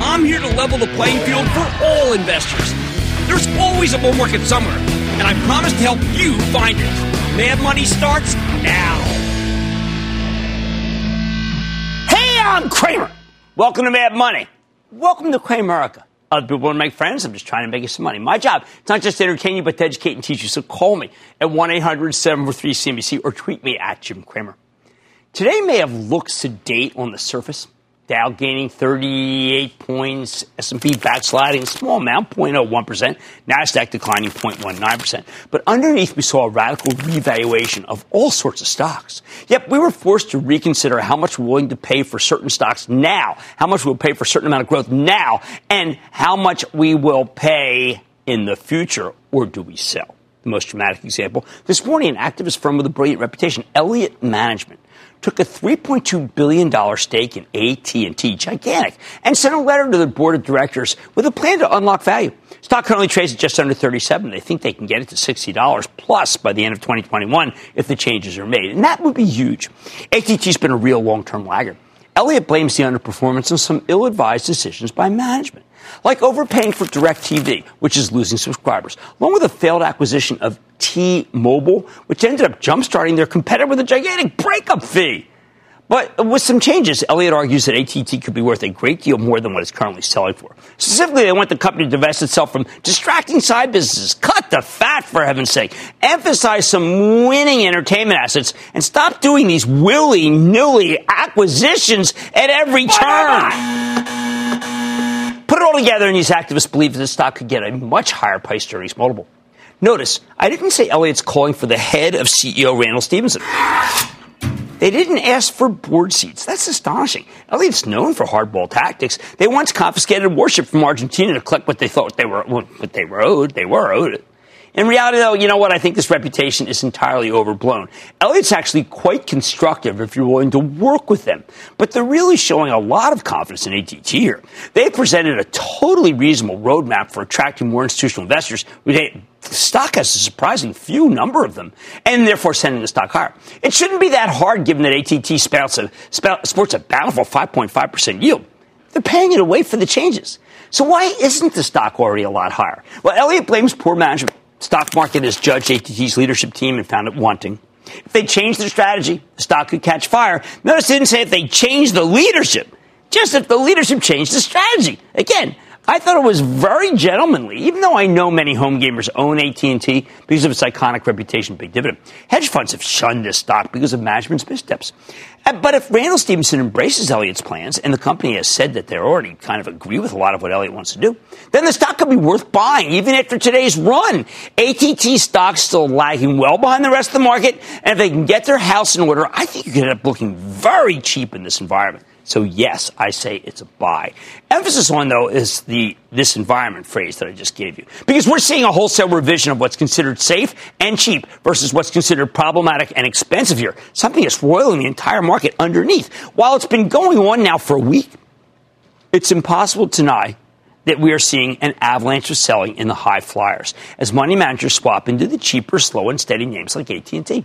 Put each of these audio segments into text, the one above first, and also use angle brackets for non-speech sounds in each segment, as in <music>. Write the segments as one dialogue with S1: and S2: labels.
S1: I'm here to level the playing field for all investors. There's always a bull market somewhere, and I promise to help you find it. Mad Money starts now. Hey, I'm Cramer. Welcome to Mad Money. Welcome to Cramerica. Other people want to make friends. I'm just trying to make you some money. My job, it's not just to entertain you, but to educate and teach you. So call me at 1 800 743 CNBC or tweet me at Jim Cramer. Today may have looked sedate on the surface. Dow gaining 38 points, S&P backsliding small amount, 0.01%, Nasdaq declining 0.19%. But underneath, we saw a radical revaluation of all sorts of stocks. Yep, we were forced to reconsider how much we're willing to pay for certain stocks now, how much we'll pay for a certain amount of growth now, and how much we will pay in the future, or do we sell? The most dramatic example. This morning, an activist firm with a brilliant reputation, Elliott Management, took a $3.2 billion stake in AT&T, gigantic, and sent a letter to the board of directors with a plan to unlock value. Stock currently trades at just under 37. They think they can get it to $60 plus by the end of 2021 if the changes are made. And that would be huge. AT&T's been a real long-term laggard. Elliott blames the underperformance on some ill-advised decisions by management like overpaying for DirecTV, which is losing subscribers, along with a failed acquisition of T-Mobile, which ended up jumpstarting their competitor with a gigantic breakup fee. But with some changes, Elliott argues that AT&T could be worth a great deal more than what it's currently selling for. Specifically, they want the company to divest itself from distracting side businesses, cut the fat for heaven's sake, emphasize some winning entertainment assets, and stop doing these willy-nilly acquisitions at every turn. And these activists believe that the stock could get a much higher price earnings multiple. Notice, I didn't say Elliott's calling for the head of CEO Randall Stephenson. They didn't ask for board seats. That's astonishing. Elliott's known for hardball tactics. They once confiscated a warship from Argentina to collect what they thought they were what they were owed. They were owed. In reality, though, you know what? I think this reputation is entirely overblown. Elliott's actually quite constructive if you're willing to work with them. But they're really showing a lot of confidence in ATT here. They presented a totally reasonable roadmap for attracting more institutional investors. The stock has a surprising few number of them, and therefore sending the stock higher. It shouldn't be that hard given that ATT spouts a, sports a bountiful 5.5% yield. They're paying it away for the changes. So why isn't the stock already a lot higher? Well, Elliott blames poor management stock market has judged ATT's leadership team and found it wanting. If they changed their strategy, the stock could catch fire. Notice it didn't say if they changed the leadership, just if the leadership changed the strategy. Again, I thought it was very gentlemanly, even though I know many home gamers own AT&T because of its iconic reputation, big dividend. Hedge funds have shunned this stock because of management's missteps. Uh, but if Randall Stephenson embraces Elliott's plans, and the company has said that they already kind of agree with a lot of what Elliott wants to do, then the stock could be worth buying even after today's run. ATT stock's still lagging well behind the rest of the market, and if they can get their house in order, I think you could end up looking very cheap in this environment. So yes, I say it's a buy. Emphasis on though is the this environment phrase that I just gave you. Because we're seeing a wholesale revision of what's considered safe and cheap versus what's considered problematic and expensive here. Something that's roiling the entire market underneath. While it's been going on now for a week, it's impossible to deny that we are seeing an avalanche of selling in the high flyers as money managers swap into the cheaper, slow and steady names like AT&T.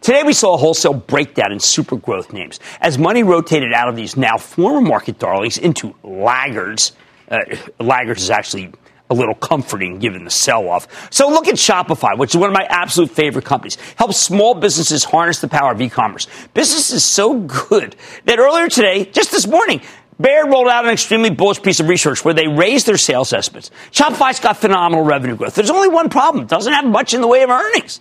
S1: Today we saw a wholesale breakdown in super growth names as money rotated out of these now former market darlings into laggards. Uh, laggards is actually a little comforting given the sell off. So look at Shopify, which is one of my absolute favorite companies. Helps small businesses harness the power of e-commerce. Business is so good that earlier today, just this morning, Baird rolled out an extremely bullish piece of research where they raised their sales estimates. Shopify's got phenomenal revenue growth. There's only one problem. It doesn't have much in the way of earnings.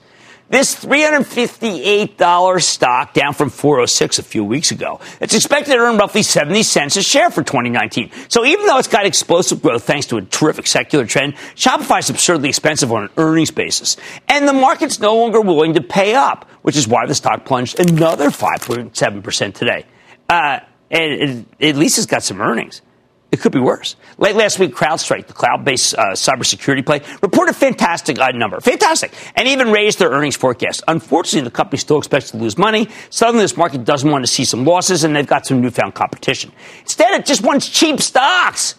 S1: This $358 stock down from 406 a few weeks ago. It's expected to earn roughly 70 cents a share for 2019. So even though it's got explosive growth thanks to a terrific secular trend, Shopify is absurdly expensive on an earnings basis. And the market's no longer willing to pay up, which is why the stock plunged another 5.7% today. Uh, and at least it's got some earnings. It could be worse. Late last week, CrowdStrike, the cloud-based uh, cybersecurity play, reported a fantastic uh, number, fantastic, and even raised their earnings forecast. Unfortunately, the company still expects to lose money. Suddenly, this market doesn't want to see some losses, and they've got some newfound competition. Instead, it just wants cheap stocks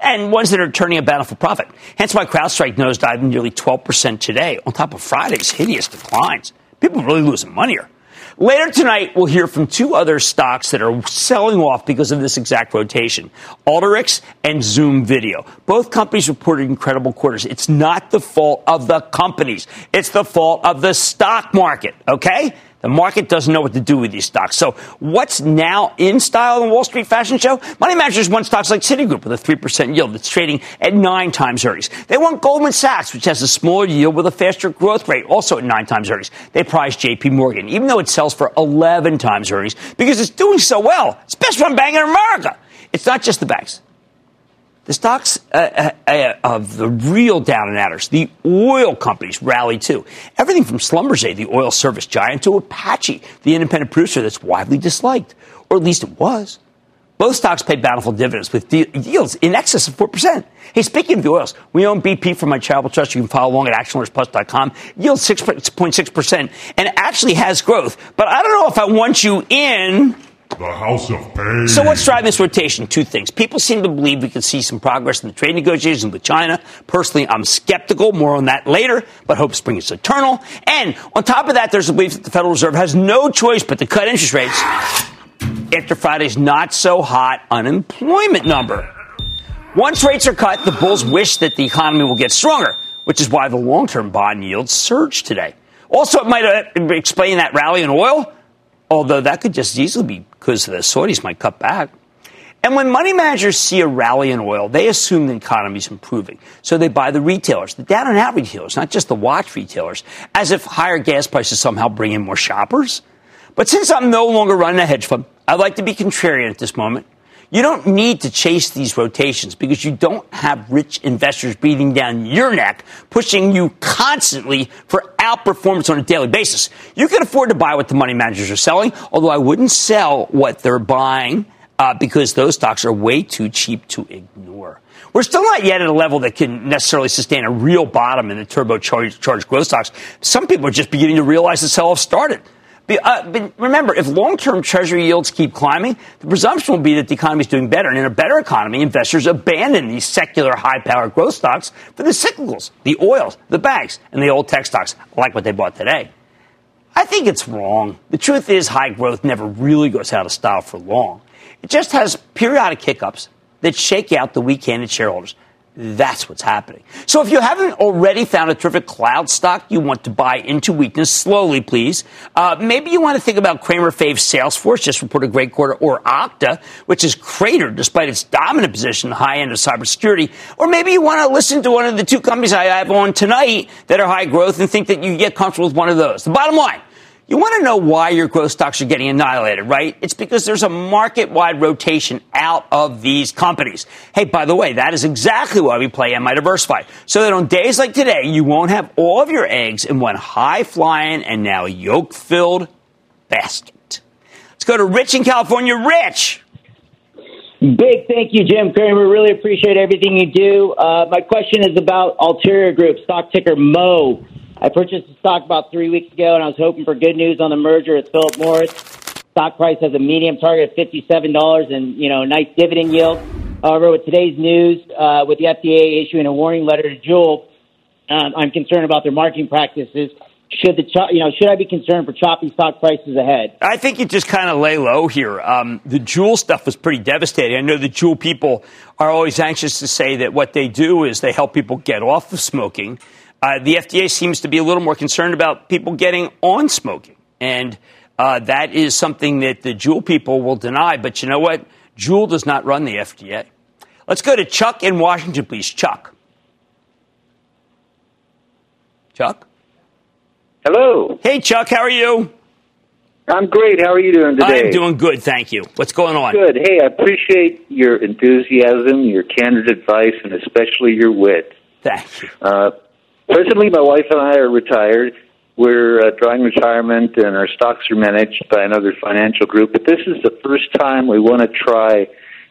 S1: and ones that are turning a bountiful profit. Hence why CrowdStrike nosedived nearly 12% today, on top of Friday's hideous declines. People are really losing money here. Later tonight, we'll hear from two other stocks that are selling off because of this exact rotation Alteryx and Zoom Video. Both companies reported incredible quarters. It's not the fault of the companies, it's the fault of the stock market, okay? The market doesn't know what to do with these stocks. So what's now in style in Wall Street fashion show? Money managers want stocks like Citigroup with a 3% yield that's trading at nine times earnings. They want Goldman Sachs, which has a smaller yield with a faster growth rate, also at nine times earnings. They prize JP Morgan, even though it sells for 11 times earnings because it's doing so well. It's best run bank in America. It's not just the banks. The stocks uh, uh, uh, of the real down and outers, the oil companies rally too. Everything from Schlumberger, the oil service giant, to Apache, the independent producer that's widely disliked, or at least it was. Both stocks paid bountiful dividends with de- yields in excess of 4%. Hey, speaking of the oils, we own BP from my charitable trust. You can follow along at actionalertsplus.com. Yield 6.6% and actually has growth. But I don't know if I want you in
S2: the House of Pain.
S1: So what's driving this rotation? Two things. People seem to believe we can see some progress in the trade negotiations with China. Personally, I'm skeptical. More on that later, but hope spring is eternal. And on top of that, there's a belief that the Federal Reserve has no choice but to cut interest rates after Friday's not so hot unemployment number. Once rates are cut, the bulls wish that the economy will get stronger, which is why the long-term bond yields surged today. Also, it might uh, explain that rally in oil although that could just easily be because the Saudis might cut back. And when money managers see a rally in oil, they assume the economy is improving. So they buy the retailers, the down and out retailers, not just the watch retailers, as if higher gas prices somehow bring in more shoppers. But since I'm no longer running a hedge fund, I'd like to be contrarian at this moment. You don't need to chase these rotations because you don't have rich investors breathing down your neck, pushing you constantly for outperformance on a daily basis. You can afford to buy what the money managers are selling, although I wouldn't sell what they're buying uh, because those stocks are way too cheap to ignore. We're still not yet at a level that can necessarily sustain a real bottom in the turbocharged growth stocks. Some people are just beginning to realize the sell-off started. Uh, but remember, if long-term Treasury yields keep climbing, the presumption will be that the economy is doing better. And in a better economy, investors abandon these secular high-powered growth stocks for the cyclicals, the oils, the banks, and the old tech stocks, like what they bought today. I think it's wrong. The truth is, high growth never really goes out of style for long. It just has periodic hiccups that shake out the weak-handed shareholders. That's what's happening. So if you haven't already found a terrific cloud stock you want to buy into weakness slowly, please. Uh, maybe you want to think about Cramer Fave Salesforce, just reported a great quarter, or Okta, which is cratered despite its dominant position in the high end of cybersecurity. Or maybe you want to listen to one of the two companies I have on tonight that are high growth and think that you get comfortable with one of those. The bottom line. You want to know why your growth stocks are getting annihilated, right? It's because there's a market wide rotation out of these companies. Hey, by the way, that is exactly why we play Am I Diversified. So that on days like today, you won't have all of your eggs in one high flying and now yolk filled basket. Let's go to Rich in California. Rich.
S3: Big thank you, Jim Cramer. Really appreciate everything you do. Uh, my question is about Altria Group, stock ticker MO. I purchased the stock about three weeks ago, and I was hoping for good news on the merger with Philip Morris. Stock price has a medium target of fifty-seven dollars, and you know, nice dividend yield. However, with today's news, uh, with the FDA issuing a warning letter to Juul, um, I'm concerned about their marketing practices. Should the cho- you know should I be concerned for choppy stock prices ahead?
S1: I think you just kind of lay low here. Um, the Juul stuff was pretty devastating. I know the Juul people are always anxious to say that what they do is they help people get off of smoking. Uh, the FDA seems to be a little more concerned about people getting on smoking, and uh, that is something that the Juul people will deny. But you know what? Juul does not run the FDA. Let's go to Chuck in Washington, please. Chuck. Chuck?
S4: Hello.
S1: Hey, Chuck, how are you?
S4: I'm great. How are you doing today?
S1: I'm doing good, thank you. What's going on?
S4: Good. Hey, I appreciate your enthusiasm, your candid advice, and especially your wit.
S1: Thank you.
S4: Uh, presently, my wife and I are retired. We're uh, drawing retirement, and our stocks are managed by another financial group. But this is the first time we want to try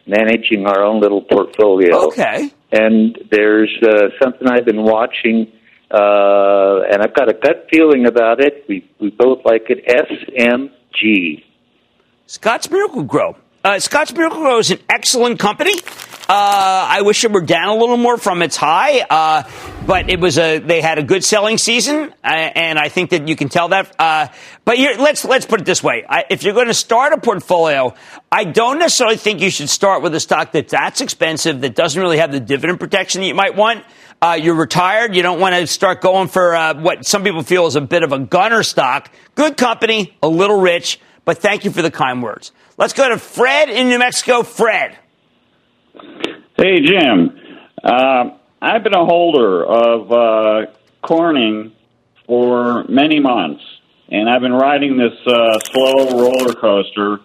S4: managing our own little portfolio.
S1: Okay.
S4: And there's uh, something I've been watching uh, and I've got a gut feeling about it. We we both like it. SMG.
S1: Scotts Miracle-Gro. Uh, Scotts Miracle-Gro is an excellent company. Uh, I wish it were down a little more from its high, uh, but it was a they had a good selling season, uh, and I think that you can tell that. Uh, but let's let's put it this way: I, if you're going to start a portfolio, I don't necessarily think you should start with a stock that that's expensive that doesn't really have the dividend protection that you might want. Uh, you're retired. You don't want to start going for uh, what some people feel is a bit of a gunner stock. Good company, a little rich, but thank you for the kind words. Let's go to Fred in New Mexico. Fred.
S5: Hey, Jim. Uh, I've been a holder of uh, Corning for many months, and I've been riding this uh, slow roller coaster,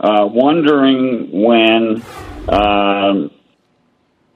S5: uh, wondering when um,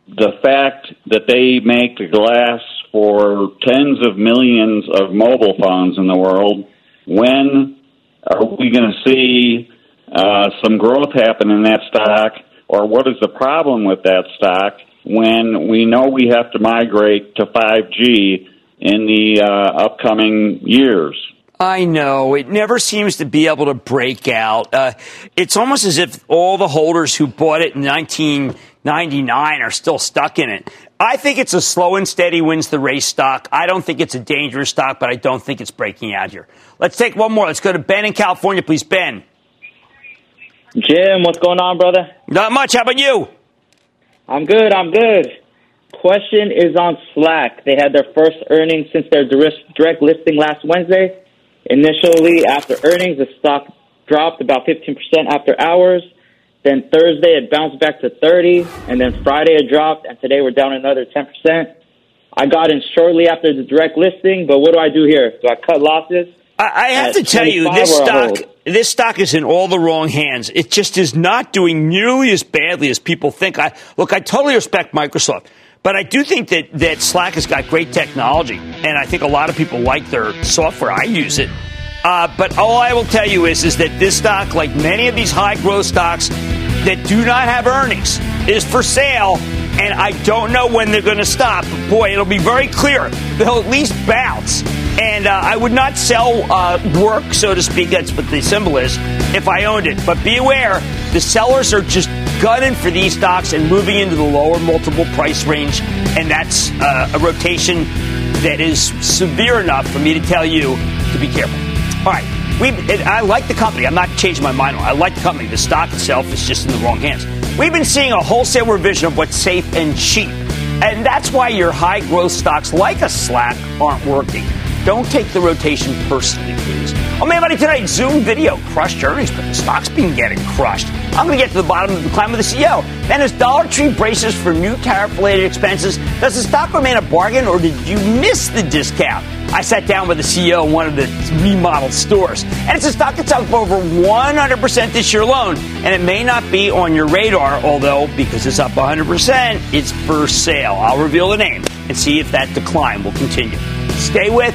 S5: the fact that they make the glass for tens of millions of mobile phones in the world, when are we going to see uh, some growth happen in that stock, or what is the problem with that stock when we know we have to migrate to 5G in the uh, upcoming years?
S1: I know. It never seems to be able to break out. Uh, it's almost as if all the holders who bought it in 1999 are still stuck in it. I think it's a slow and steady wins the race stock. I don't think it's a dangerous stock, but I don't think it's breaking out here. Let's take one more. Let's go to Ben in California, please. Ben.
S6: Jim, what's going on, brother?
S1: Not much. How about you?
S6: I'm good. I'm good. Question is on Slack. They had their first earnings since their direct listing last Wednesday. Initially, after earnings, the stock dropped about 15% after hours. Then Thursday, it bounced back to 30, and then Friday it dropped, and today we're down another 10%. I got in shortly after the direct listing, but what do I do here? Do I cut losses?
S1: I, I have to tell you, this stock this stock is in all the wrong hands. It just is not doing nearly as badly as people think. I look, I totally respect Microsoft. But I do think that, that Slack has got great technology, and I think a lot of people like their software. I use it. Uh, but all I will tell you is, is that this stock, like many of these high growth stocks that do not have earnings, is for sale. And I don't know when they're going to stop. But Boy, it'll be very clear. They'll at least bounce. And uh, I would not sell uh, work, so to speak. That's what the symbol is. If I owned it, but be aware, the sellers are just gunning for these stocks and moving into the lower multiple price range, and that's uh, a rotation that is severe enough for me to tell you to be careful. All right. We, it, I like the company. I'm not changing my mind. I like the company. The stock itself is just in the wrong hands. We've been seeing a wholesale revision of what's safe and cheap. And that's why your high growth stocks like a Slack aren't working. Don't take the rotation personally, please. Oh, man, buddy, tonight, Zoom video crushed earnings, but the stock's been getting crushed. I'm going to get to the bottom of the climb of the CEO. Then as Dollar Tree braces for new tariff related expenses, does the stock remain a bargain or did you miss the discount? I sat down with the CEO of one of the remodeled stores, and it's a stock that's up over 100% this year alone. And it may not be on your radar, although because it's up 100%, it's for sale. I'll reveal the name and see if that decline will continue. Stay with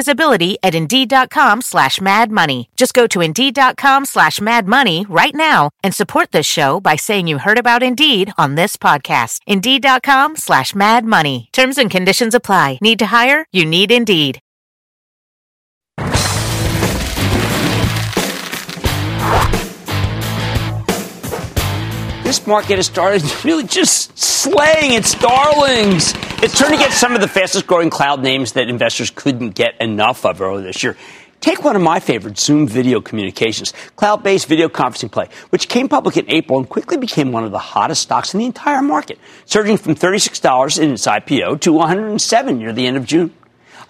S7: visibility at Indeed.com slash Mad Money. Just go to Indeed.com slash Mad Money right now and support this show by saying you heard about Indeed on this podcast. Indeed.com slash Mad Money. Terms and conditions apply. Need to hire? You need Indeed.
S1: This market has started <laughs> really just slaying its darlings. It's turned get some of the fastest growing cloud names that investors couldn't get enough of earlier this year. Take one of my favorites, Zoom Video Communications, cloud based video conferencing play, which came public in April and quickly became one of the hottest stocks in the entire market, surging from $36 in its IPO to 107 near the end of June.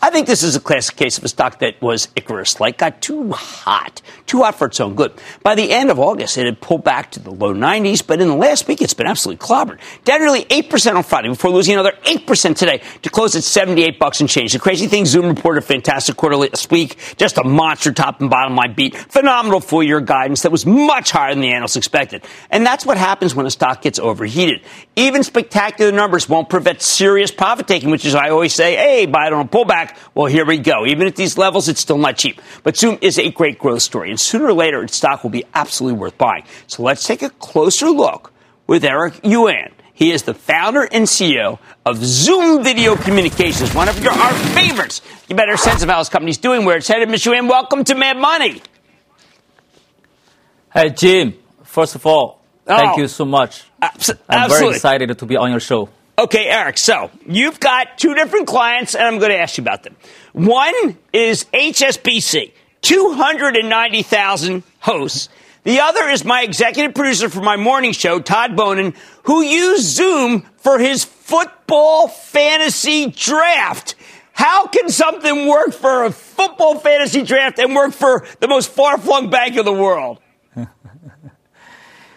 S1: I think this is a classic case of a stock that was Icarus like, got too hot, too hot for its own good. By the end of August, it had pulled back to the low 90s, but in the last week, it's been absolutely clobbered. Down nearly 8% on Friday before losing another 8% today to close at 78 bucks and change. The crazy thing, Zoom reported a fantastic quarter last week, just a monster top and bottom line beat, phenomenal full year guidance that was much higher than the analysts expected. And that's what happens when a stock gets overheated. Even spectacular numbers won't prevent serious profit taking, which is I always say, hey, buy it on a pullback. Well, here we go. Even at these levels, it's still not cheap. But Zoom is a great growth story, and sooner or later, its stock will be absolutely worth buying. So let's take a closer look with Eric Yuan. He is the founder and CEO of Zoom Video Communications, one of your, our favorites. You better sense of how this company's doing, where it's headed. Mr. Yuan, welcome to Mad Money.
S8: Hey, Jim. First of all, thank
S1: Oh.
S8: you so much. I'm
S1: absolutely.
S8: very excited to be on your show.
S1: Okay, Eric, so you've got two different clients, and I'm going to ask you about them. One is HSBC, 290,000 hosts. The other is my executive producer for my morning show, Todd Bonin, who used Zoom for his football fantasy draft. How can something work for a football fantasy draft and work for the most far flung bank in the world? <laughs>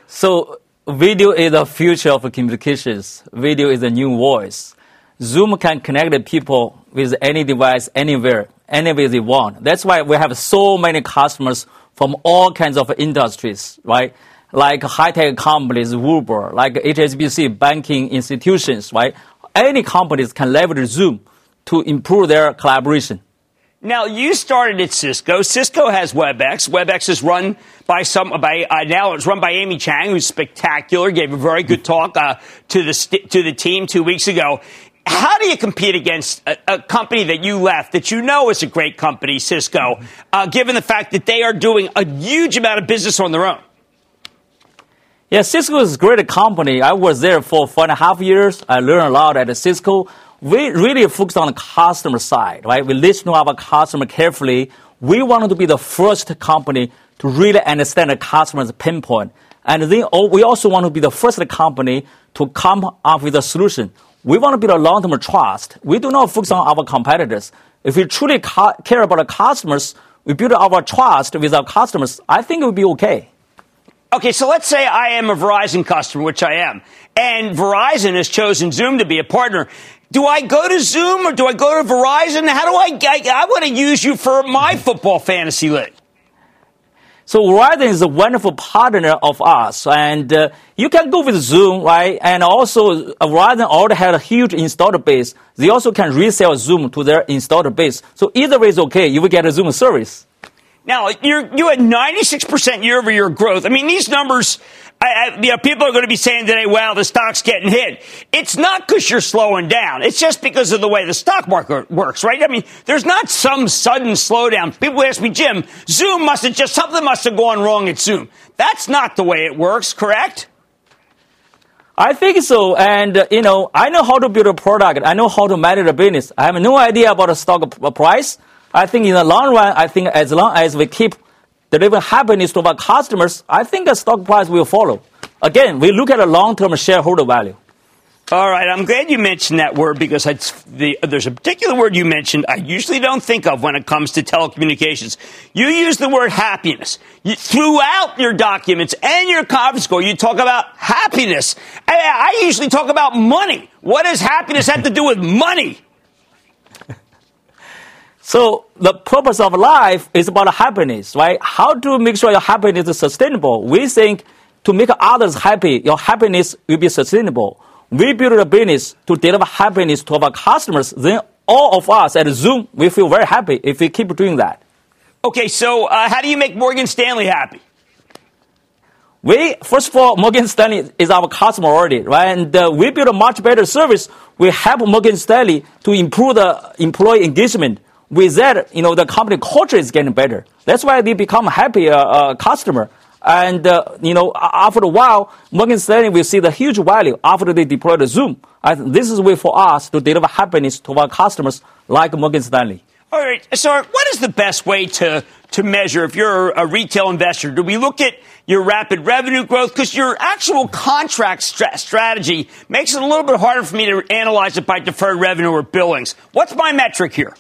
S8: So, video is the future of communications. Video is the new voice. Zoom can connect people with any device, anywhere, anywhere they want. That's why we have so many customers from all kinds of industries, right? Like high-tech companies, Uber, like HSBC, banking institutions, right? Any companies can leverage Zoom to improve their collaboration.
S1: Now you started at Cisco. Cisco has WebEx. WebEx is run by some by uh, now it's run by Amy Chang, who's spectacular. Gave a very good talk uh, to the st- to the team two weeks ago. How do you compete against a, a, company that you left that you know is a great company, Cisco, uh, given the fact that they are doing a huge amount of business on their own?
S8: Yeah, Cisco is a great company. I was there for four and a half years. I learned a lot at Cisco. We really focus on the customer side, right? We listen to our customer carefully. We want to be the first company to really understand the customer's pinpoint And then we also want to be the first company to come up with a solution. We want to build a long-term trust. We do not focus on our competitors. If we truly ca- care about our customers, we build our trust with our customers. I think it will be okay.
S1: Okay, so let's say I am a Verizon customer, which I am, and Verizon has chosen Zoom to be a partner. Do I go to Zoom or do I go to Verizon? How do I, I, I want to use you for my football fantasy league.
S8: So Verizon is a wonderful partner of us, and uh, you can go with Zoom, right? And also, uh, Verizon already had a huge installed base. They also can resell Zoom to their installed base. So either way is okay. You will get a Zoom service.
S1: Now, you're, you had 96% year over year growth. I mean, these numbers, I, I, you know, people are going to be saying today, well, the stock's getting hit. It's not because you're slowing down. It's just because of the way the stock market works, right? I mean, there's not some sudden slowdown. People ask me, Jim, Zoom must have just, something must have gone wrong at Zoom. That's not the way it works, correct?
S8: I think so. And, uh, you know, I know how to build a product. I know how to manage a business. I have no idea about a stock price. I think in the long run, I think as long as we keep deliver happiness to our customers, I think the stock price will follow. Again, we look at a long-term shareholder value.
S1: All right, I'm glad you mentioned that word because the, there's a particular word you mentioned I usually don't think of when it comes to telecommunications. You use the word happiness. You, throughout your documents and your conference call, you talk about happiness. I, I usually talk about money. What does happiness have to do with money?
S8: So the purpose of life is about happiness, right? How to make sure your happiness is sustainable? We think to make others happy, your happiness will be sustainable. We build a business to deliver happiness to our customers. Then all of us at Zoom, we feel very happy if we keep doing that.
S1: Okay, so uh, how do you make Morgan Stanley happy?
S8: We, first of all, Morgan Stanley is our customer already, right? And uh, we build a much better service. We help Morgan Stanley to improve the employee engagement with that, you know, the company culture is getting better. That's why they become happier uh, customer. And, uh, you know, after a while, Morgan Stanley will see the huge value after they deploy the Zoom. And this is a way for us to deliver happiness to our customers like Morgan Stanley.
S1: All right. So, what is the best way to, to measure if you're a retail investor? Do we look at your rapid revenue growth? Because your actual contract strategy makes it a little bit harder for me to analyze it by deferred revenue or billings. What's my metric here?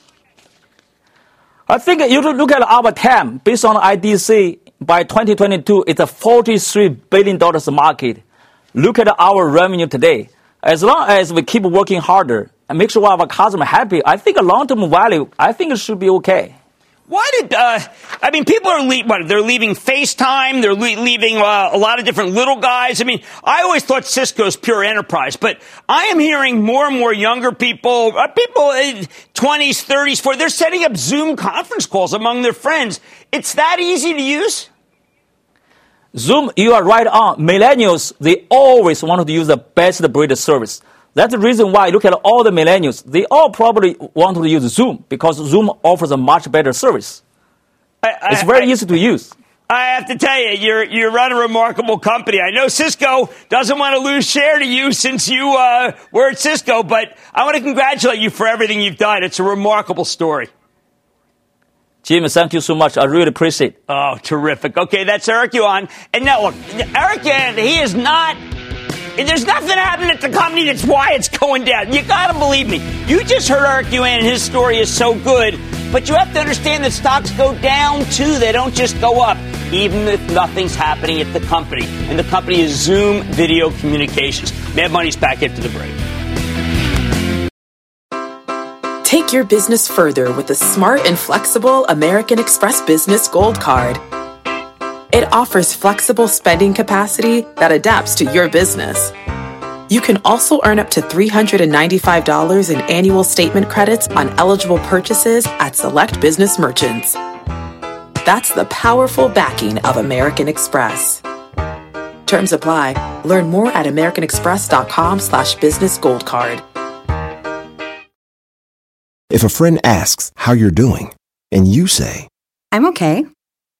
S8: I think you look at our TAM based on IDC by 2022, it's a $43 billion market. Look at our revenue today. As long as we keep working harder and make sure our customers happy, I think a long-term value, I think it should be okay.
S1: Why did uh, I mean people are le- what they're leaving FaceTime, they're le- leaving uh, a lot of different little guys. I mean, I always thought Cisco's pure enterprise, but I am hearing more and more younger people, uh, people twenties, thirties, for they're setting up Zoom conference calls among their friends. It's that easy to use.
S8: Zoom, you are right on. Millennials, they always want to use the best breed service. That's the reason why look at all the millennials. They all probably want to use Zoom because Zoom offers a much better service. I, I, it's very I, easy to use.
S1: I have to tell you, you're you run a remarkable company. I know Cisco doesn't want to lose share to you since you uh, were at Cisco, but I want to congratulate you for everything you've done. It's a remarkable story.
S8: Jim, thank you so much. I really appreciate it.
S1: Oh, terrific. Okay, that's Eric Yuan. And now, look, Eric, he is not there's nothing happening at the company that's why it's going down. You gotta believe me. You just heard Yuan and his story is so good, but you have to understand that stocks go down too. They don't just go up, even if nothing's happening at the company. And the company is Zoom Video Communications. Mad Money's back after the break.
S9: Take your business further with the smart and flexible American Express Business Gold Card. It offers flexible spending capacity that adapts to your business. You can also earn up to $395 in annual statement credits on eligible purchases at select business merchants. That's the powerful backing of American Express. Terms apply. Learn more at americanexpress.com slash business gold card.
S10: If a friend asks how you're doing, and you say,
S11: I'm okay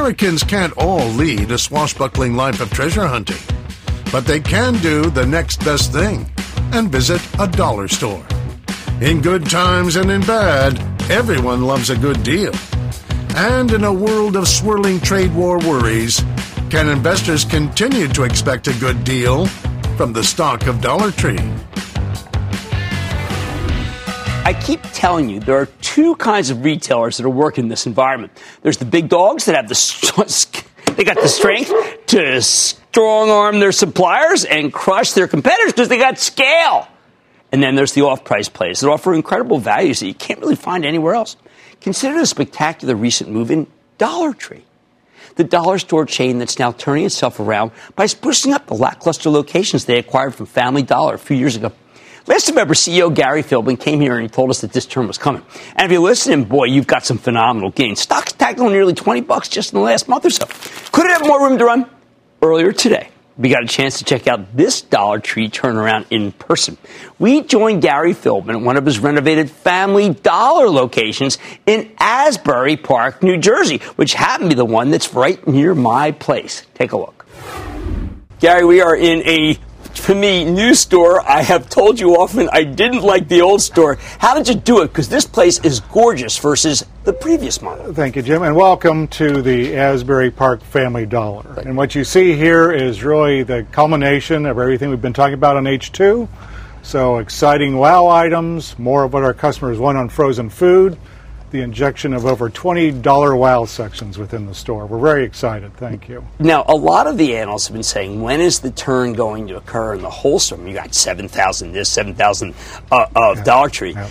S12: Americans can't all lead a swashbuckling life of treasure hunting, but they can do the next best thing and visit a dollar store. In good times and in bad, everyone loves a good deal. And in a world of swirling trade war worries, can investors continue to expect a good deal from the stock of Dollar Tree?
S1: I keep telling you, there are two kinds of retailers that are working in this environment. There's the big dogs that have the <laughs> they got the strength to strong arm their suppliers and crush their competitors because they got scale. And then there's the off-price players that offer incredible values that you can't really find anywhere else. Consider the spectacular recent move in Dollar Tree the dollar store chain that's now turning itself around by sprucing up the lackluster locations they acquired from Family Dollar a few years ago. Last November, CEO Gary Philbin came here and he told us that this term was coming. And if you're listening, boy, you've got some phenomenal gains. Stocks tacked on nearly 20 bucks just in the last month or so. Could it have more room to run? Earlier today, we got a chance to check out this Dollar Tree turnaround in person. We joined Gary Philbin at one of his renovated Family Dollar locations in Asbury Park, New Jersey, which happened to be the one that's right near my place. Take a look. Gary, we are in a to me, new store. I have told you often I didn't like the old store. How did you do it? Because this place is gorgeous versus the previous model.
S13: Thank you, Jim, and welcome to the Asbury Park Family Dollar. And what you see here is really the culmination of everything we've been talking about on H2. So exciting wow items, more of what our customers want on frozen food the injection of over $20 wow sections within the store. We're very excited. Thank you.
S1: Now, a lot of the analysts have been saying, when is the turn going to occur in the wholesome? You got 7,000 this, 7,000 uh, of yeah. Dollar Tree. Yeah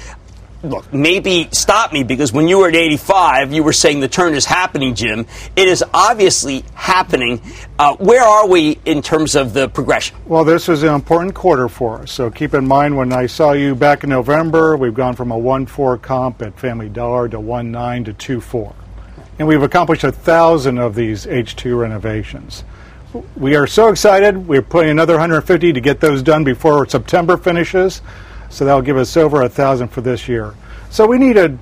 S1: look, maybe stop me because when you were at 85, you were saying the turn is happening, Jim. It is obviously happening. Uh, where are we in terms of the progression?
S13: Well, this is an important quarter for us. So keep in mind when I saw you back in November, we've gone from a 1 4 comp at Family Dollar to 1 9 to 2 4. And we've accomplished a thousand of these H2 renovations. We are so excited. We're putting another 150 to get those done before September finishes. So that'll give us over a thousand for this year. So we need to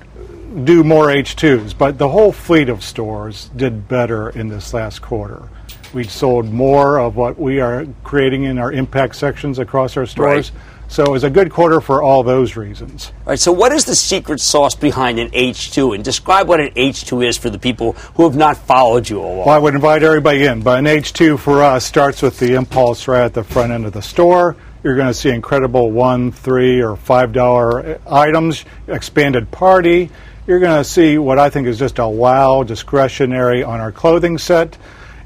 S13: do more H2s, but the whole fleet of stores did better in this last quarter. We sold more of what we are creating in our impact sections across our stores. Right. So it was a good quarter for all those reasons.
S1: All right, so what is the secret sauce behind an H2? And describe what an H2 is for the people who have not followed you along.
S13: Well, I would invite everybody in, but an H2 for us starts with the impulse right at the front end of the store you're going to see incredible one, three, or five dollar items, expanded party. You're going to see what I think is just a wow discretionary on our clothing set.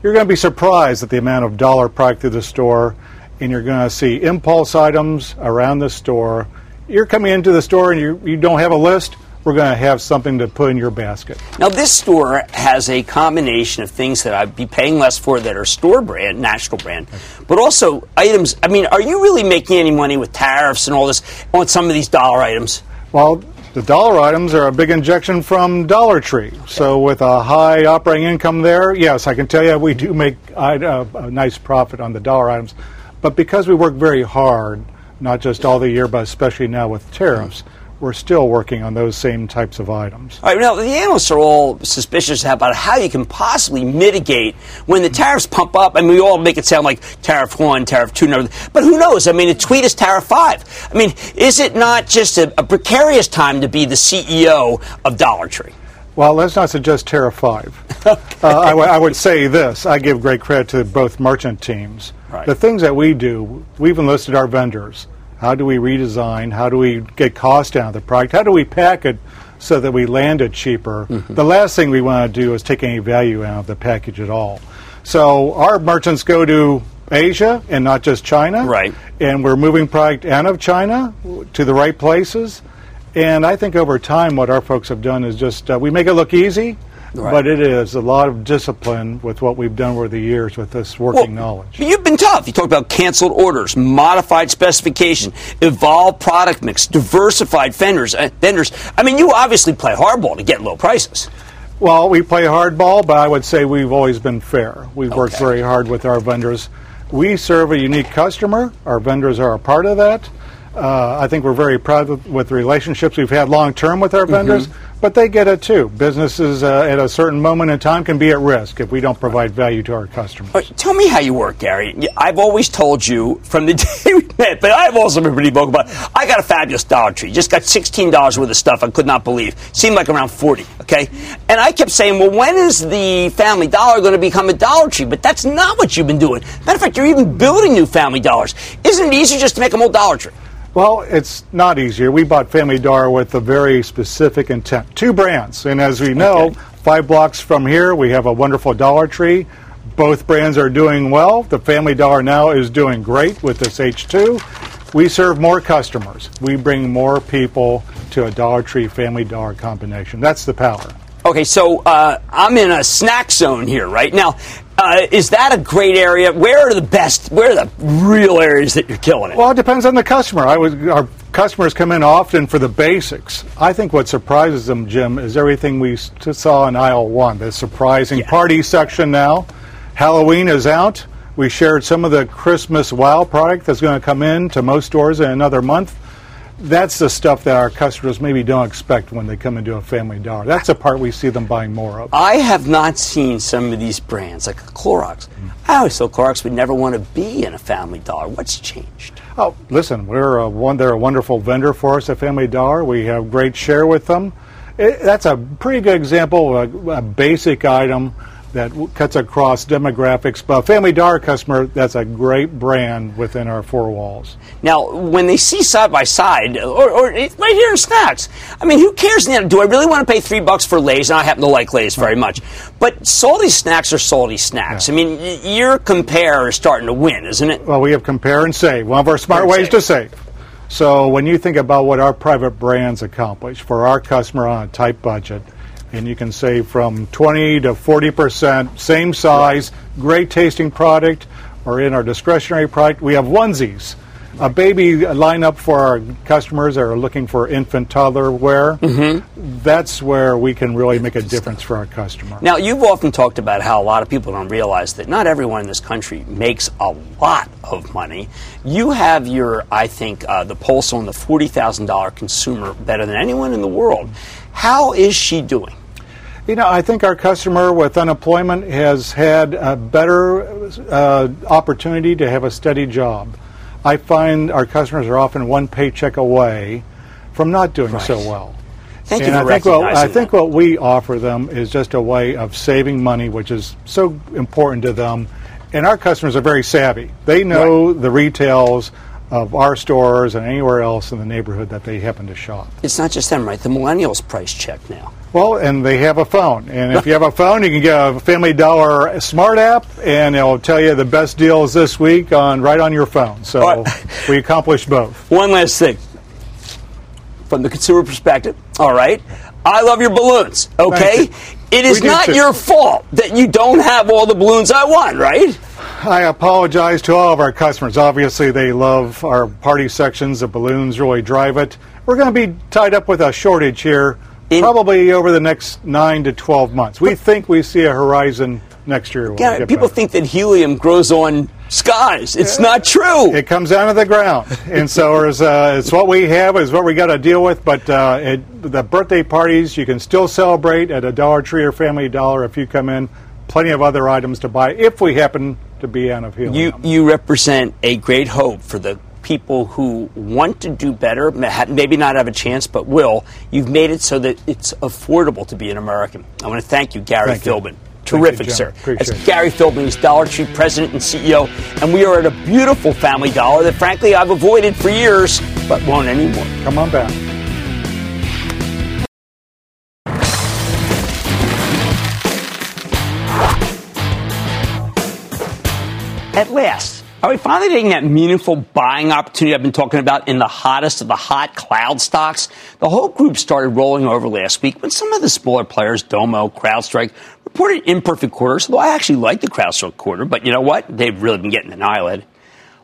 S13: You're going to be surprised at the amount of dollar product through the store, and you're going to see impulse items around the store. You're coming into the store and you, you don't have a list we're going to have something to put in your basket.
S1: Now, this store has a combination of things that I'd be paying less for that are store brand, national brand, but also items. I mean, are you really making any money with tariffs and all this on some of these dollar items?
S13: Well, the dollar items are a big injection from Dollar Tree. So, with a high operating income there, yes, I can tell you we do make a, a nice profit on the dollar items. But because we work very hard, not just all the year, but especially now with tariffs, we're still working on those same types of items.
S1: All right, now the analysts are all suspicious about how you can possibly mitigate when the tariffs pump up. I mean, we all make it sound like tariff one, tariff two, but who knows? I mean, a tweet is tariff five. I mean, is it not just a, a precarious time to be the CEO of Dollar Tree?
S13: Well, let's not suggest Tariff 5. <laughs> uh, I, w- I would say this I give great credit to both merchant teams. Right. The things that we do, we've enlisted our vendors. How do we redesign? How do we get cost down of the product? How do we pack it so that we land it cheaper? Mm-hmm. The last thing we want to do is take any value out of the package at all. So our merchants go to Asia and not just China.
S1: Right.
S13: And we're moving product out of China to the right places. And I think over time, what our folks have done is just uh, we make it look easy. Right. But it is a lot of discipline with what we've done over the years with this working well, knowledge.
S1: You've been tough. You talked about canceled orders, modified specification, evolved product mix, diversified vendors. Uh, vendors. I mean, you obviously play hardball to get low prices.
S13: Well, we play hardball, but I would say we've always been fair. We've worked very hard with our vendors. We serve a unique customer. Our vendors are a part of that. Uh, I think we're very proud of, with the relationships we've had long term with our vendors, but they get it too. Businesses uh, at a certain moment in time can be at risk if we don't provide value to our customers.
S1: Right, tell me how you work, Gary. I've always told you from the <laughs> day we met, but I've also been pretty vocal about. it. I got a fabulous Dollar Tree. Just got sixteen dollars worth of stuff. I could not believe. Seemed like around forty. Okay, and I kept saying, well, when is the Family Dollar going to become a Dollar Tree? But that's not what you've been doing. Matter of fact, you're even building new Family Dollars. Isn't it easier just to make them all Dollar Tree?
S13: Well, it's not easier. We bought Family Dollar with a very specific intent. Two brands. And as we know, five blocks from here, we have a wonderful Dollar Tree. Both brands are doing well. The Family Dollar now is doing great with this H2. We serve more customers. We bring more people to a Dollar Tree Family Dollar combination. That's the power.
S1: Okay, so uh, I'm in a snack zone here, right now. Uh, is that a great area? Where are the best? Where are the real areas that you're killing it?
S13: Well, it depends on the customer. I would, our customers come in often for the basics. I think what surprises them, Jim, is everything we saw in aisle one. The surprising party section now. Halloween is out. We shared some of the Christmas wow product that's going to come in to most stores in another month. That's the stuff that our customers maybe don't expect when they come into a Family Dollar. That's the part we see them buying more of.
S1: I have not seen some of these brands like Clorox. Mm. I always thought Clorox would never want to be in a Family Dollar. What's changed?
S13: Oh, listen, we're a one. They're a wonderful vendor for us at Family Dollar. We have great share with them. It, that's a pretty good example of a, a basic item that w- cuts across demographics. But Family Dollar customer, that's a great brand within our four walls.
S1: Now, when they see side by side, or, or right here in snacks, I mean, who cares? Now, Do I really want to pay three bucks for Lay's? And I happen to like Lay's very much. But salty snacks are salty snacks. I mean, your compare is starting to win, isn't it?
S13: Well, we have compare and save. One of our smart ways to save. So when you think about what our private brands accomplish for our customer on a tight budget, and you can save from 20 to 40 percent, same size, great tasting product, or in our discretionary product, we have onesies. A baby lineup for our customers that are looking for infant toddler wear. That's where we can really make a difference for our customer.
S1: Now, you've often talked about how a lot of people don't realize that not everyone in this country makes a lot of money. You have your, I think, uh, the pulse on the $40,000 consumer better than anyone in the world. How is she doing?
S13: You know, I think our customer with unemployment has had a better uh, opportunity to have a steady job. I find our customers are often one paycheck away from not doing so well.
S1: Thank
S13: and
S1: you
S13: I
S1: for
S13: think what, I think what we offer them is just a way of saving money, which is so important to them. And our customers are very savvy. They know the retails of our stores and anywhere else in the neighborhood that they happen to shop.
S1: It's not just them, right? The millennials price check now.
S13: Well, and they have a phone. And if you have a phone, you can get a Family Dollar smart app, and it'll tell you the best deals this week on right on your phone. So we accomplished both. <laughs>
S1: One last thing. From the consumer perspective, all right, I love your balloons, okay? It is not
S13: too.
S1: your fault that you don't have all the balloons I want, right?
S13: I apologize to all of our customers. Obviously, they love our party sections. The balloons really drive it. We're going to be tied up with a shortage here probably over the next 9 to 12 months. We think we see a horizon next year.
S1: Yeah, people
S13: better.
S1: think that helium grows on skies. It's not true.
S13: It comes out of the ground, and so <laughs> it's, uh, it's what we have, is what we got to deal with. But uh, it, the birthday parties, you can still celebrate at a Dollar Tree or Family Dollar if you come in. Plenty of other items to buy if we happen to be out of helium.
S1: You you represent a great hope for the people who want to do better, maybe not have a chance, but will. You've made it so that it's affordable to be an American. I want to thank you, Gary
S13: Thank.
S1: Philbin.
S13: You,
S1: Terrific,
S13: Jim.
S1: sir.
S13: Appreciate
S1: That's
S13: it.
S1: Gary Philbin. He's Dollar Tree president and CEO, and we are at a beautiful Family Dollar that, frankly, I've avoided for years, but won't anymore.
S13: Come on back.
S1: At last, are we finally getting that meaningful buying opportunity I've been talking about in the hottest of the hot cloud stocks? The whole group started rolling over last week when some of the smaller players, Domo, CrowdStrike, reported imperfect quarters, although I actually like the CrowdStrike quarter, but you know what? They've really been getting annihilated.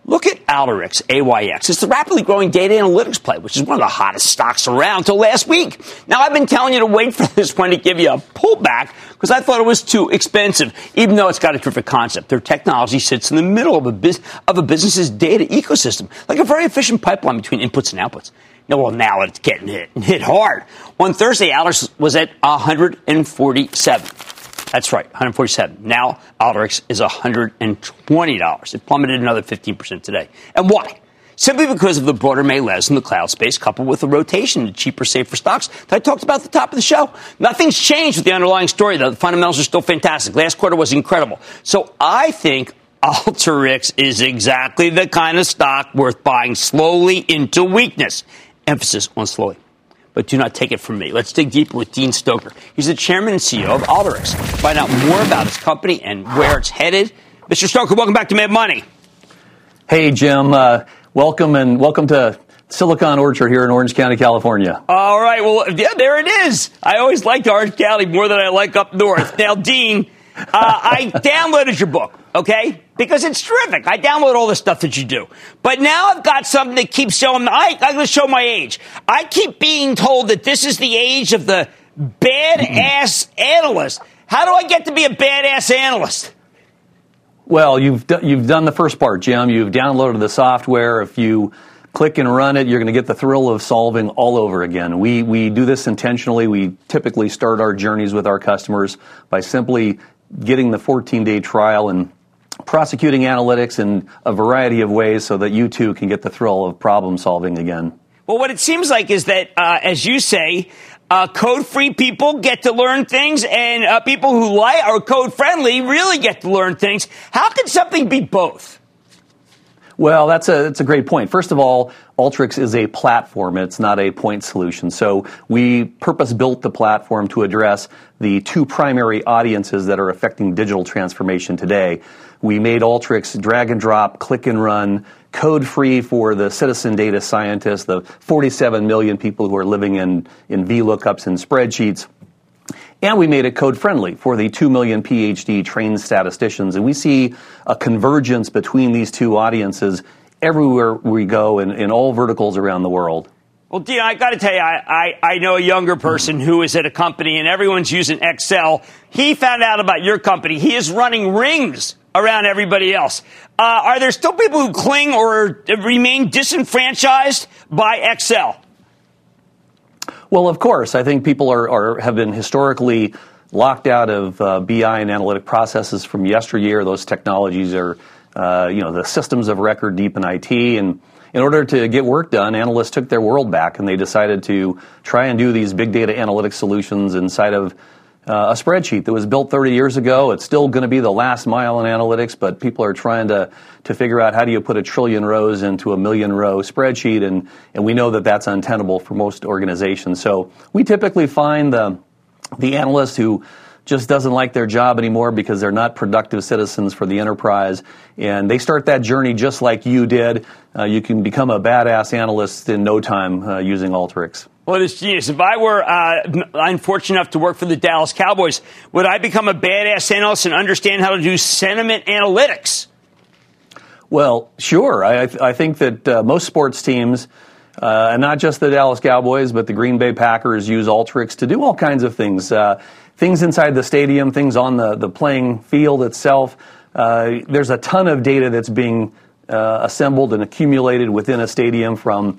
S1: Look at Alteryx, AYX. It's the rapidly growing data analytics play, which is one of the hottest stocks around until last week. Now, I've been telling you to wait for <laughs> this one to give you a pullback because I thought it was too expensive, even though it's got a terrific concept. Their technology sits in the middle of a, of a business's data ecosystem, like a very efficient pipeline between inputs and outputs. No, well, now it's getting hit, hit hard. On Thursday, Alteryx was at 147. That's right, 147. Now Alteryx is $120. It plummeted another 15% today. And why? Simply because of the broader melee in the cloud space, coupled with the rotation to cheaper, safer stocks that I talked about at the top of the show. Nothing's changed with the underlying story, though. The fundamentals are still fantastic. Last quarter was incredible. So I think Alteryx is exactly the kind of stock worth buying slowly into weakness. Emphasis on slowly but do not take it from me. Let's dig deeper with Dean Stoecker. He's the chairman and CEO of Alteryx. Find out more about his company and where it's headed. Mr. Stoecker, welcome back to Mad Money.
S14: Hey, Jim. Uh, welcome and welcome to Silicon Orchard here in Orange County, California.
S1: All right. Well, yeah, there it is. I always liked Orange County more than I like up north. Now, Dean, uh, I downloaded your book, okay? Because it's terrific. I download all the stuff that you do. But now I've got something that keeps showing, I, I'm going to show my age. I keep being told that this is the age of the badass analyst. How do I get to be a badass analyst?
S14: Well, you've, you've done the first part, Jim. You've downloaded the software. If you click and run it, you're going to get the thrill of solving all over again. We, we do this intentionally. We typically start our journeys with our customers by simply getting the 14 day trial and prosecuting analytics in a variety of ways so that you too can get the thrill of problem solving again.
S1: Well, what it seems like is that, uh, as you say, uh, code free people get to learn things, and uh, people who like are code friendly really get to learn things. How can something be both?
S14: Well, that's a, that's a great point. First of all, Alteryx is a platform. It's not a point solution. So we purpose built the platform to address the two primary audiences that are affecting digital transformation today. We made Alteryx drag and drop, click and run, code free for the citizen data scientists, the 47 million people who are living in, in VLOOKUPs and spreadsheets. And we made it code friendly for the 2 million PhD trained statisticians. And we see a convergence between these two audiences everywhere we go in, in all verticals around the world.
S1: Well, Dean, I got to tell you, I, I, I, know a younger person who is at a company and everyone's using Excel. He found out about your company. He is running rings around everybody else. Uh, are there still people who cling or remain disenfranchised by Excel?
S14: Well, of course. I think people are, are have been historically locked out of uh, BI and analytic processes from yesteryear. Those technologies are, uh, you know, the systems of record deep in IT. And in order to get work done, analysts took their world back and they decided to try and do these big data analytic solutions inside of uh, a spreadsheet that was built 30 years ago. It's still going to be the last mile in analytics, but people are trying to, to figure out how do you put a trillion rows into a million row spreadsheet, and, and we know that that's untenable for most organizations. So we typically find the, the analyst who just doesn't like their job anymore because they're not productive citizens for the enterprise. And they start that journey just like you did. Uh, you can become a badass analyst in no time uh, using Alteryx.
S1: Well, it's genius. If I were uh, unfortunate enough to work for the Dallas Cowboys, would I become a badass analyst and understand how to do sentiment analytics?
S14: Well, sure. I, I think that uh, most sports teams, uh, and not just the Dallas Cowboys, but the Green Bay Packers use Alteryx to do all kinds of things. Uh, things inside the stadium, things on the, the playing field itself. Uh, there's a ton of data that's being uh, assembled and accumulated within a stadium from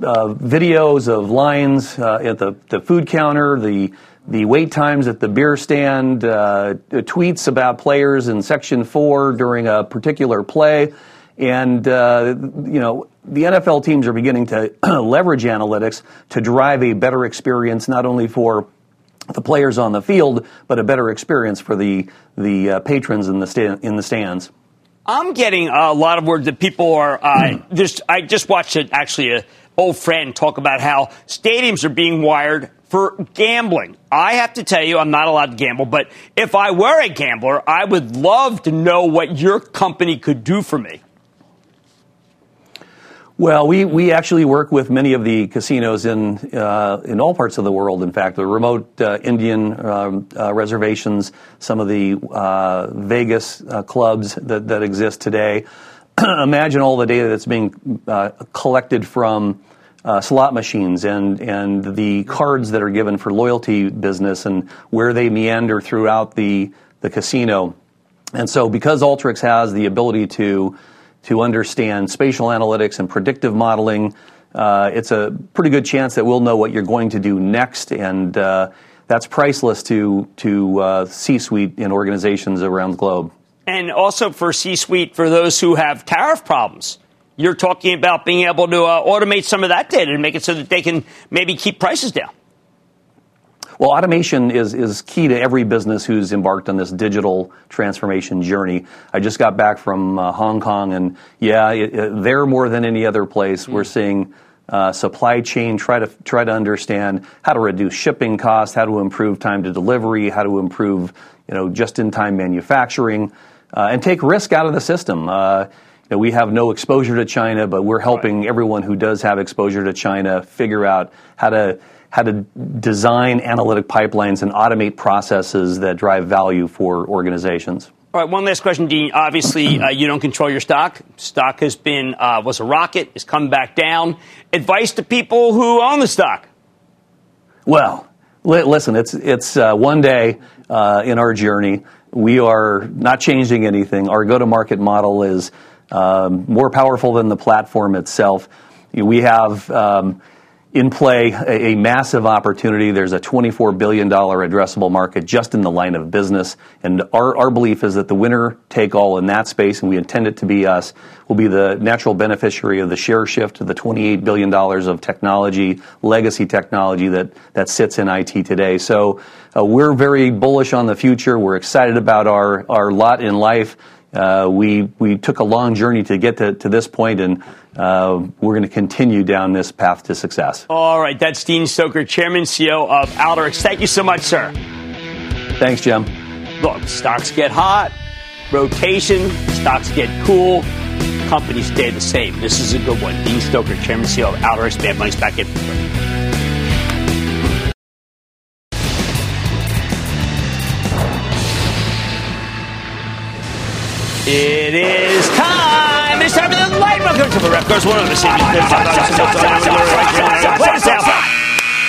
S14: uh, videos of lines uh, at the, the food counter, the the wait times at the beer stand, uh, tweets about players in section four during a particular play, and uh, you know the NFL teams are beginning to <clears throat> leverage analytics to drive a better experience not only for the players on the field, but a better experience for the the uh, patrons in the sta- in the stands.
S1: I'm getting a lot of words that people are uh, <clears throat> just. I just watched it actually a old friend talk about how stadiums are being wired for gambling. I have to tell you, I'm not allowed to gamble, but if I were a gambler, I would love to know what your company could do for me.
S14: Well, we, we actually work with many of the casinos in uh, in all parts of the world. In fact, the remote uh, Indian um, uh, reservations, some of the uh, Vegas uh, clubs that, that exist today. <clears throat> imagine all the data that's being uh, collected from uh, slot machines and and the cards that are given for loyalty business and where they meander throughout the the casino. And so, because Alteryx has the ability to to understand spatial analytics and predictive modeling, uh, it's a pretty good chance that we'll know what you're going to do next, and uh, that's priceless to to uh, C-suite in organizations around the globe.
S1: And also for C-suite, for those who have tariff problems, you're talking about being able to uh, automate some of that data and make it so that they can maybe keep prices down.
S14: Well, automation is, is key to every business who's embarked on this digital transformation journey. I just got back from uh, Hong Kong, and yeah, it, it, there more than any other place, mm-hmm. we're seeing uh, supply chain try to try to understand how to reduce shipping costs, how to improve time to delivery, how to improve you know just-in-time manufacturing, uh, and take risk out of the system. Uh, you know, we have no exposure to China, but we're helping right. everyone who does have exposure to China figure out how to how to design analytic pipelines and automate processes that drive value for organizations.
S1: All right, one last question, Dean. Obviously, uh, you don't control your stock. Stock has been uh, was a rocket, has come back down. Advice to people who own the stock.
S14: Well, li- listen, it's it's uh, one day uh, in our journey. We are not changing anything. Our go-to-market model is um, more powerful than the platform itself. We have. Um, in play a, a, massive opportunity. There's a $24 billion addressable market just in the line of business. And our, our belief is that the winner take all in that space, and we intend it to be us, will be the natural beneficiary of the share shift to the $28 billion of technology, legacy technology that, that sits in IT today. So uh, we're very bullish on the future. We're excited about our, our lot in life. Uh, we, we took a long journey to get to, to this point, and uh, we're going to continue down this path to success.
S1: All right. That's Dean Stoecker, Chairman CEO of Alteryx. Thank you so much, sir.
S14: Thanks, Jim.
S1: Look, stocks get hot, rotation, stocks get cool, companies stay the same. This is a good one. Dean Stoecker, Chairman CEO of Alteryx. Mad Money's back in. It is time. It's time for the light round. Comes from the ref. Goes one of the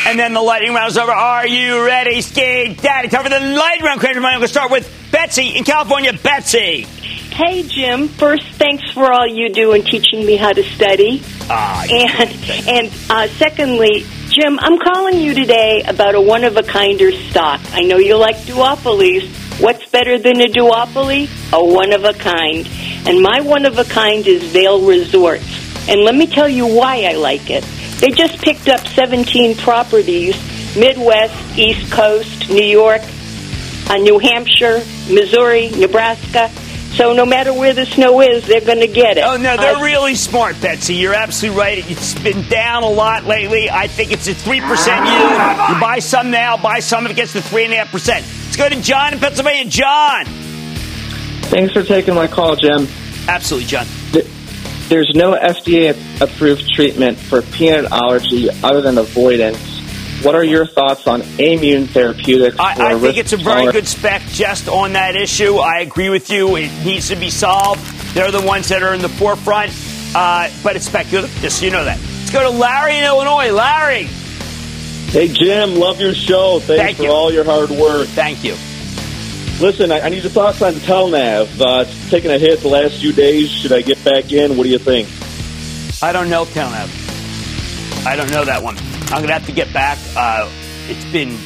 S1: And then the lightning round is over. Are you ready, Ski Daddy? Time for the lightning round. I'm going to start with Betsy in California. Betsy.
S15: Hey, Jim. First, thanks for all you do in teaching me how to study.
S1: Ah,
S15: and and uh, secondly, Jim, I'm calling you today about a one of a kinder stock. I know you like duopolies. What's better than a duopoly? A one of a kind. And my one of a kind is Vail Resorts. And let me tell you why I like it. They just picked up 17 properties Midwest, East Coast, New York, uh, New Hampshire, Missouri, Nebraska. So no matter where the snow is, they're going to get it.
S1: Oh no, they're uh, really smart, Betsy. You're absolutely right. It's been down a lot lately. I think it's a three percent yield. You buy some now, buy some if it gets to three and a half percent. Let's go to John in Pennsylvania. John.
S16: Thanks for taking my call, Jim.
S1: Absolutely, John.
S16: There's no FDA approved treatment for peanut allergy other than avoidance. What are your thoughts on Aimmune Therapeutics?
S1: I, I think it's a very good spec just on that issue. I agree with you. It needs to be solved. They're the ones that are in the forefront, uh, but it's speculative, just so you know that. Let's go to Larry in Illinois. Larry.
S17: Hey, Jim, love your show. Thanks
S1: Thank
S17: for
S1: you.
S17: all your hard work.
S1: Thank you.
S17: Listen, I, I need your thoughts on Telenav. Uh, it's taken a hit the last few days. Should I get back in? What do you think?
S1: I don't know Telenav. I don't know that one. I'm going to have to get back. Uh, it's been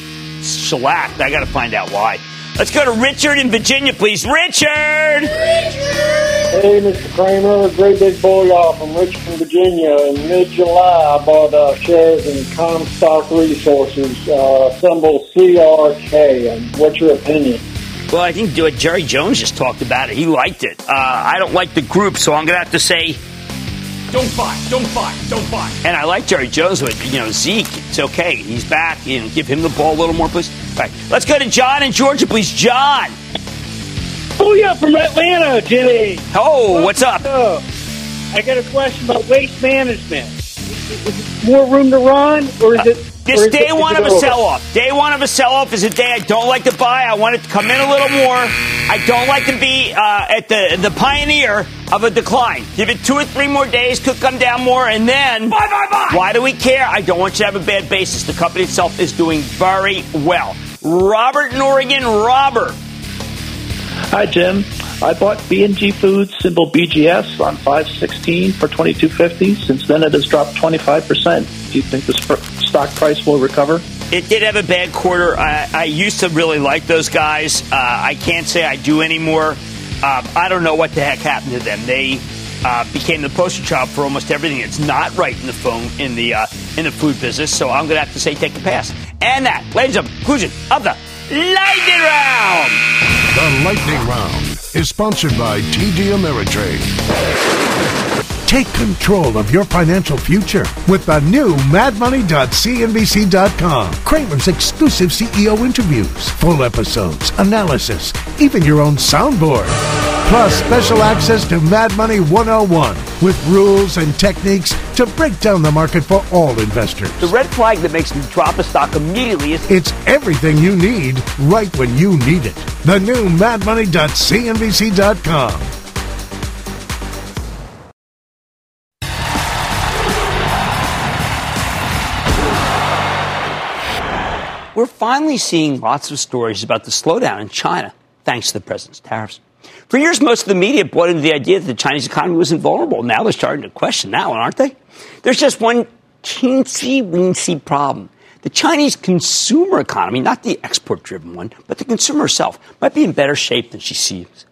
S1: shellacked. I got to find out why. Let's go to Richard in Virginia, please. Richard!
S18: Hey, Mr. Cramer. great big boy y'all from Richmond, Virginia. In mid-July, I bought uh, shares in Comstock Resources, uh, symbol CRK. And what's your opinion?
S1: Well, I think Jerry Jones just talked about it. He liked it. Uh, I don't like the group, so I'm going to have to say, don't buy, don't buy, don't buy. And I like Jerry Jones, but you know Zeke, it's okay. He's back. You know, give him the ball a little more, please. All right, let's go to John in Georgia, please. John.
S19: Oh yeah, from Atlanta, Jimmy.
S1: Oh, what's up?
S19: I got a question about waste management. Is it more room to run, or is it
S1: This day one of a sell off. Day one of a sell off is a day I don't like to buy. I want it to come in a little more. I don't like to be uh, at the, the pioneer of a decline. Give it two or three more days, could come down more, and then. Bye, bye, bye. Why do we care? I don't want you to have a bad basis. The company itself is doing very well. Robert in Oregon, Robert.
S20: Hi, Jim. I bought B&G Foods, symbol BGS, on 516 for 2250. Since then, it has dropped 25%. Do you think the stock price will recover?
S1: It did have a bad quarter. I, I used to really like those guys. Uh, I can't say I do anymore. Uh, I don't know what the heck happened to them. They uh, became the poster child for almost everything that's not right in the phone in the uh, in the food business. So I'm going to have to say take a pass. And that, ladies and gentlemen, conclusion of the lightning round.
S12: The lightning round is sponsored by TD Ameritrade. Take control of your financial future with the new madmoney.cnbc.com. Cramer's exclusive CEO interviews, full episodes, analysis, even your own soundboard. Plus, special access to Mad Money 101 with rules and techniques to break down the market for all investors.
S1: The red flag that makes me drop a stock immediately is
S12: it's everything you need right when you need it. The new madmoney.cnbc.com.
S1: we're finally seeing lots of stories about the slowdown in China thanks to the president's tariffs. For years, most of the media bought into the idea that the Chinese economy was invulnerable. Now they're starting to question that one, aren't they? There's just one teensy weensy problem. The Chinese consumer economy, not the export driven one, but the consumer herself, might be in better shape than she seems.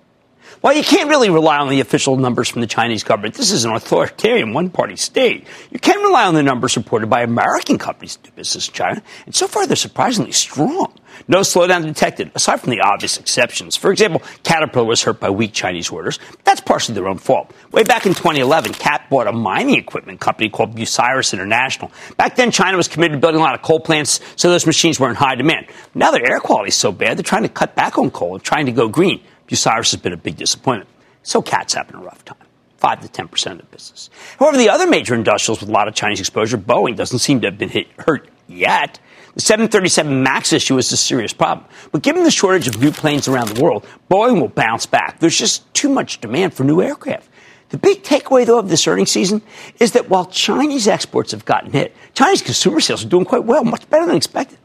S1: While you can't really rely on the official numbers from the Chinese government, this is an authoritarian one party state. You can rely on the numbers reported by American companies that do business in China, and so far they're surprisingly strong. No slowdown detected, aside from the obvious exceptions. For example, Caterpillar was hurt by weak Chinese orders. That's partially their own fault. Way back in 2011, Cat bought a mining equipment company called Bucyrus International. Back then, China was committed to building a lot of coal plants, so those machines were in high demand. Now their air quality is so bad, they're trying to cut back on coal and trying to go green. Bucyrus has been a big disappointment. So Cat's having a rough time. 5 to 10% of the business. However, the other major industrials with a lot of Chinese exposure, Boeing doesn't seem to have been hit, hurt yet. The 737 MAX issue is a serious problem. But given the shortage of new planes around the world, Boeing will bounce back. There's just too much demand for new aircraft. The big takeaway, though, of this earnings season is that while Chinese exports have gotten hit, Chinese consumer sales are doing quite well, much better than expected.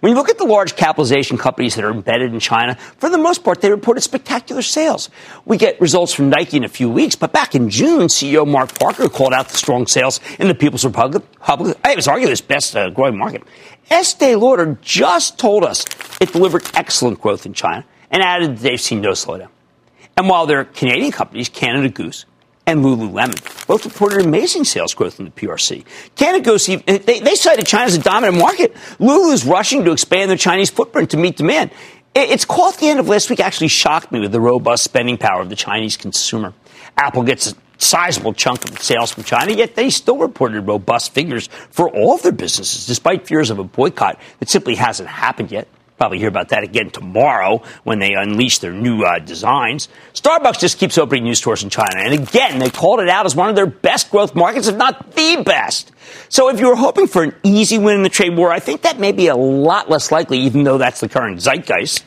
S1: When you look at the large capitalization companies that are embedded in China, for the most part, they reported spectacular sales. We get results from Nike in a few weeks, but back in June, CEO Mark Parker called out the strong sales in the People's Republic. It was arguably its best uh, growing market. Estee Lauder just told us it delivered excellent growth in China and added they've seen no slowdown. And while their Canadian companies, Canada Goose, and Lululemon both reported amazing sales growth in the PRC. Canada Goose, they, they cited China as a dominant market. Lulu is rushing to expand their Chinese footprint to meet demand. Its call at the end of last week actually shocked me with the robust spending power of the Chinese consumer. Apple gets a sizable chunk of sales from China, yet they still reported robust figures for all of their businesses, despite fears of a boycott that simply hasn't happened yet. Probably hear about that again tomorrow when they unleash their new uh, designs. Starbucks just keeps opening new stores in China. And again, they called it out as one of their best growth markets, if not the best. So if you were hoping for an easy win in the trade war, I think that may be a lot less likely, even though that's the current zeitgeist.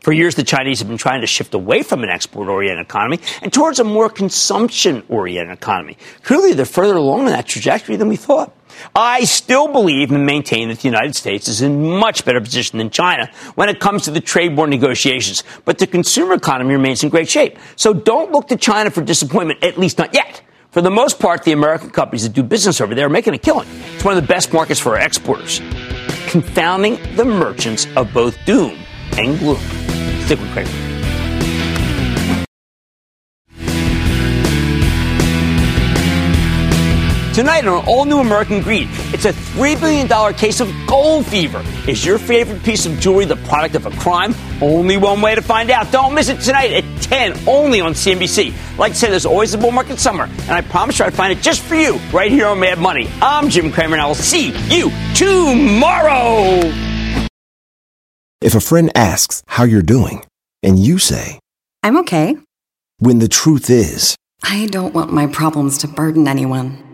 S1: For years, the Chinese have been trying to shift away from an export oriented economy and towards a more consumption oriented economy. Clearly, they're further along in that trajectory than we thought. I still believe and maintain that the United States is in much better position than China when it comes to the trade war negotiations, but the consumer economy remains in great shape. So don't look to China for disappointment, at least not yet. For the most part, the American companies that do business over there are making a killing. It's one of the best markets for our exporters, confounding the merchants of both doom and gloom. Stick with Cramer. Tonight on All New American Greed, it's a $3 billion case of gold fever. Is your favorite piece of jewelry the product of a crime? Only one way to find out. Don't miss it tonight at 10, only on CNBC. Like I said, there's always a bull market summer, and I promise you I'd find it just for you right here on Mad Money. I'm Jim Cramer, and I will see you tomorrow.
S10: If a friend asks how you're doing, and you say,
S11: I'm okay,
S10: when the truth is,
S11: I don't want my problems to burden anyone.